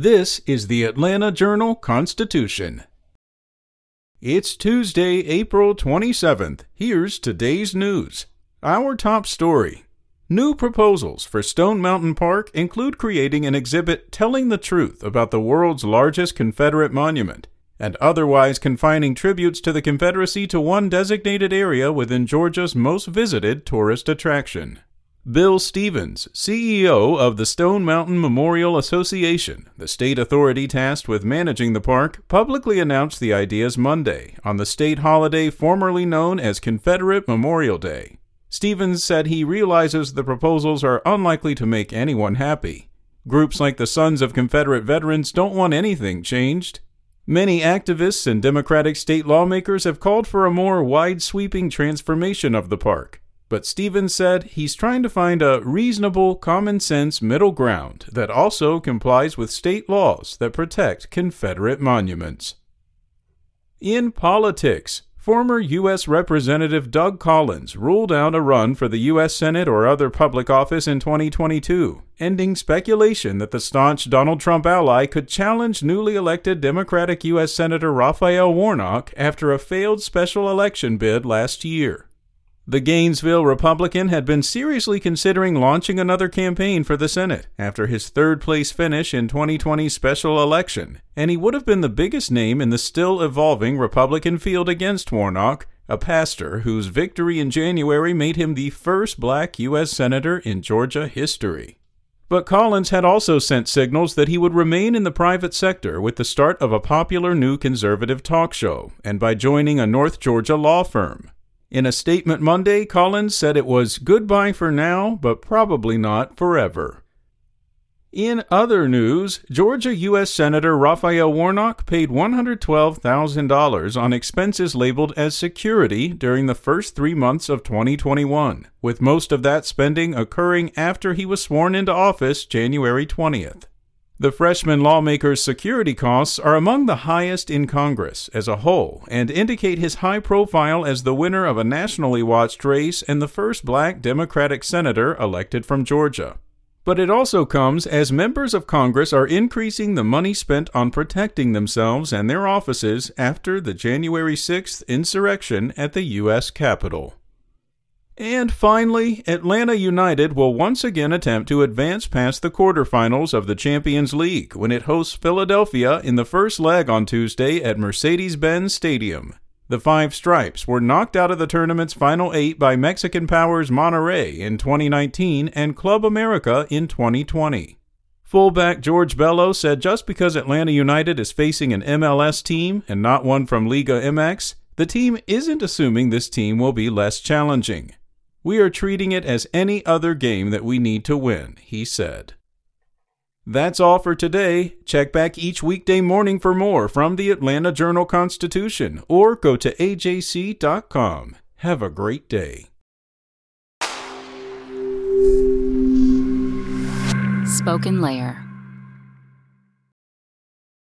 This is the Atlanta Journal Constitution. It's Tuesday, April 27th. Here's today's news. Our top story New proposals for Stone Mountain Park include creating an exhibit telling the truth about the world's largest Confederate monument and otherwise confining tributes to the Confederacy to one designated area within Georgia's most visited tourist attraction. Bill Stevens, CEO of the Stone Mountain Memorial Association, the state authority tasked with managing the park, publicly announced the ideas Monday on the state holiday formerly known as Confederate Memorial Day. Stevens said he realizes the proposals are unlikely to make anyone happy. Groups like the Sons of Confederate Veterans don't want anything changed. Many activists and Democratic state lawmakers have called for a more wide sweeping transformation of the park. But Stevens said he's trying to find a reasonable, common sense middle ground that also complies with state laws that protect Confederate monuments. In politics, former U.S. Representative Doug Collins ruled out a run for the U.S. Senate or other public office in 2022, ending speculation that the staunch Donald Trump ally could challenge newly elected Democratic U.S. Senator Raphael Warnock after a failed special election bid last year. The Gainesville Republican had been seriously considering launching another campaign for the Senate after his third place finish in 2020's special election, and he would have been the biggest name in the still evolving Republican field against Warnock, a pastor whose victory in January made him the first black U.S. Senator in Georgia history. But Collins had also sent signals that he would remain in the private sector with the start of a popular new conservative talk show and by joining a North Georgia law firm. In a statement Monday, Collins said it was goodbye for now, but probably not forever. In other news, Georgia U.S. Senator Raphael Warnock paid $112,000 on expenses labeled as security during the first three months of 2021, with most of that spending occurring after he was sworn into office January 20th. The freshman lawmaker's security costs are among the highest in Congress as a whole and indicate his high profile as the winner of a nationally watched race and the first black Democratic senator elected from Georgia. But it also comes as members of Congress are increasing the money spent on protecting themselves and their offices after the January 6th insurrection at the U.S. Capitol. And finally, Atlanta United will once again attempt to advance past the quarterfinals of the Champions League when it hosts Philadelphia in the first leg on Tuesday at Mercedes Benz Stadium. The Five Stripes were knocked out of the tournament's final eight by Mexican powers Monterrey in 2019 and Club America in 2020. Fullback George Bello said just because Atlanta United is facing an MLS team and not one from Liga MX, the team isn't assuming this team will be less challenging. We are treating it as any other game that we need to win, he said. That's all for today. Check back each weekday morning for more from the Atlanta Journal Constitution or go to ajc.com. Have a great day. Spoken Layer